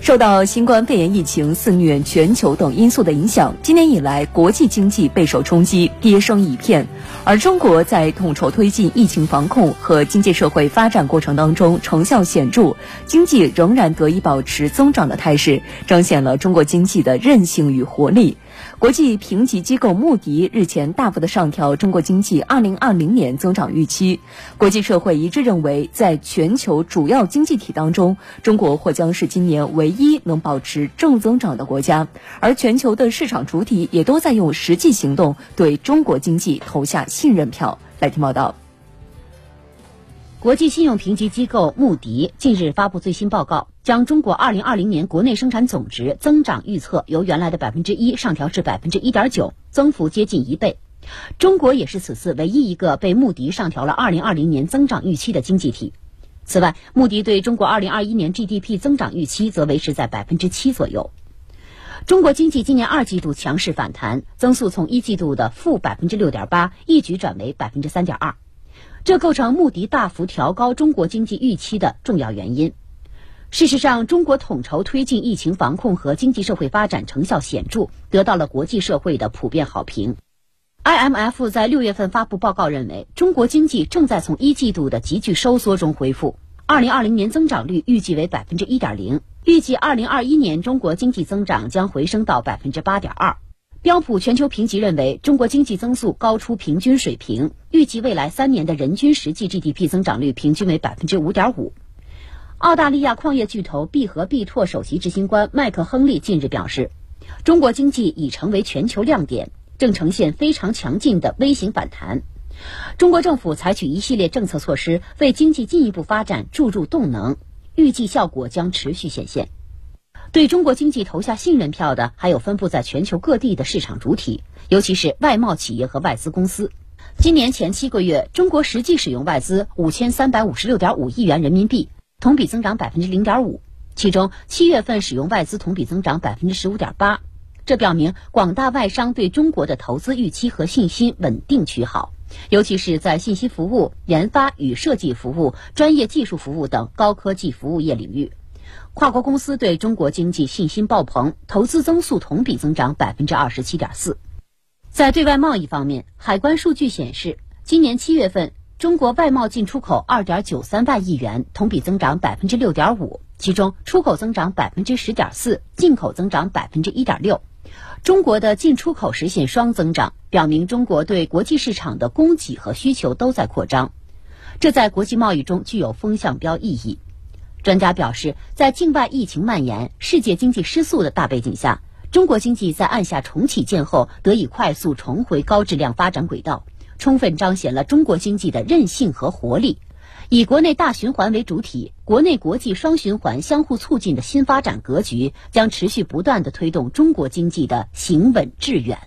受到新冠肺炎疫情肆虐全球等因素的影响，今年以来国际经济备受冲击，跌声一片。而中国在统筹推进疫情防控和经济社会发展过程当中成效显著，经济仍然得以保持增长的态势，彰显了中国经济的韧性与活力。国际评级机构穆迪日前大幅的上调中国经济2020年增长预期，国际社会一致认为，在全球主要经济体当中，中国或将是今年唯一能保持正增长的国家，而全球的市场主体也都在用实际行动对中国经济投下信任票。来听报道。国际信用评级机构穆迪近日发布最新报告，将中国2020年国内生产总值增长预测由原来的百分之一上调至百分之一点九，增幅接近一倍。中国也是此次唯一一个被穆迪上调了2020年增长预期的经济体。此外，穆迪对中国2021年 GDP 增长预期则维持在百分之七左右。中国经济今年二季度强势反弹，增速从一季度的负百分之六点八一举转为百分之三点二。这构成穆迪大幅调高中国经济预期的重要原因。事实上，中国统筹推进疫情防控和经济社会发展成效显著，得到了国际社会的普遍好评。IMF 在六月份发布报告认为，中国经济正在从一季度的急剧收缩中恢复。二零二零年增长率预计为百分之一点零，预计二零二一年中国经济增长将回升到百分之八点二。标普全球评级认为，中国经济增速高出平均水平，预计未来三年的人均实际 GDP 增长率平均为百分之五点五。澳大利亚矿业巨头必和必拓首席执行官麦克亨利近日表示，中国经济已成为全球亮点，正呈现非常强劲的微型反弹。中国政府采取一系列政策措施，为经济进一步发展注入动能，预计效果将持续显现。对中国经济投下信任票的，还有分布在全球各地的市场主体，尤其是外贸企业和外资公司。今年前七个月，中国实际使用外资五千三百五十六点五亿元人民币，同比增长百分之零点五。其中，七月份使用外资同比增长百分之十五点八。这表明广大外商对中国的投资预期和信心稳定趋好，尤其是在信息服务、研发与设计服务、专业技术服务等高科技服务业领域。跨国公司对中国经济信心爆棚，投资增速同比增长百分之二十七点四。在对外贸易方面，海关数据显示，今年七月份中国外贸进出口二点九三万亿元，同比增长百分之六点五，其中出口增长百分之十点四，进口增长百分之一点六。中国的进出口实现双增长，表明中国对国际市场的供给和需求都在扩张，这在国际贸易中具有风向标意义。专家表示，在境外疫情蔓延、世界经济失速的大背景下，中国经济在按下重启键后得以快速重回高质量发展轨道，充分彰显了中国经济的韧性和活力。以国内大循环为主体，国内国际双循环相互促进的新发展格局，将持续不断地推动中国经济的行稳致远。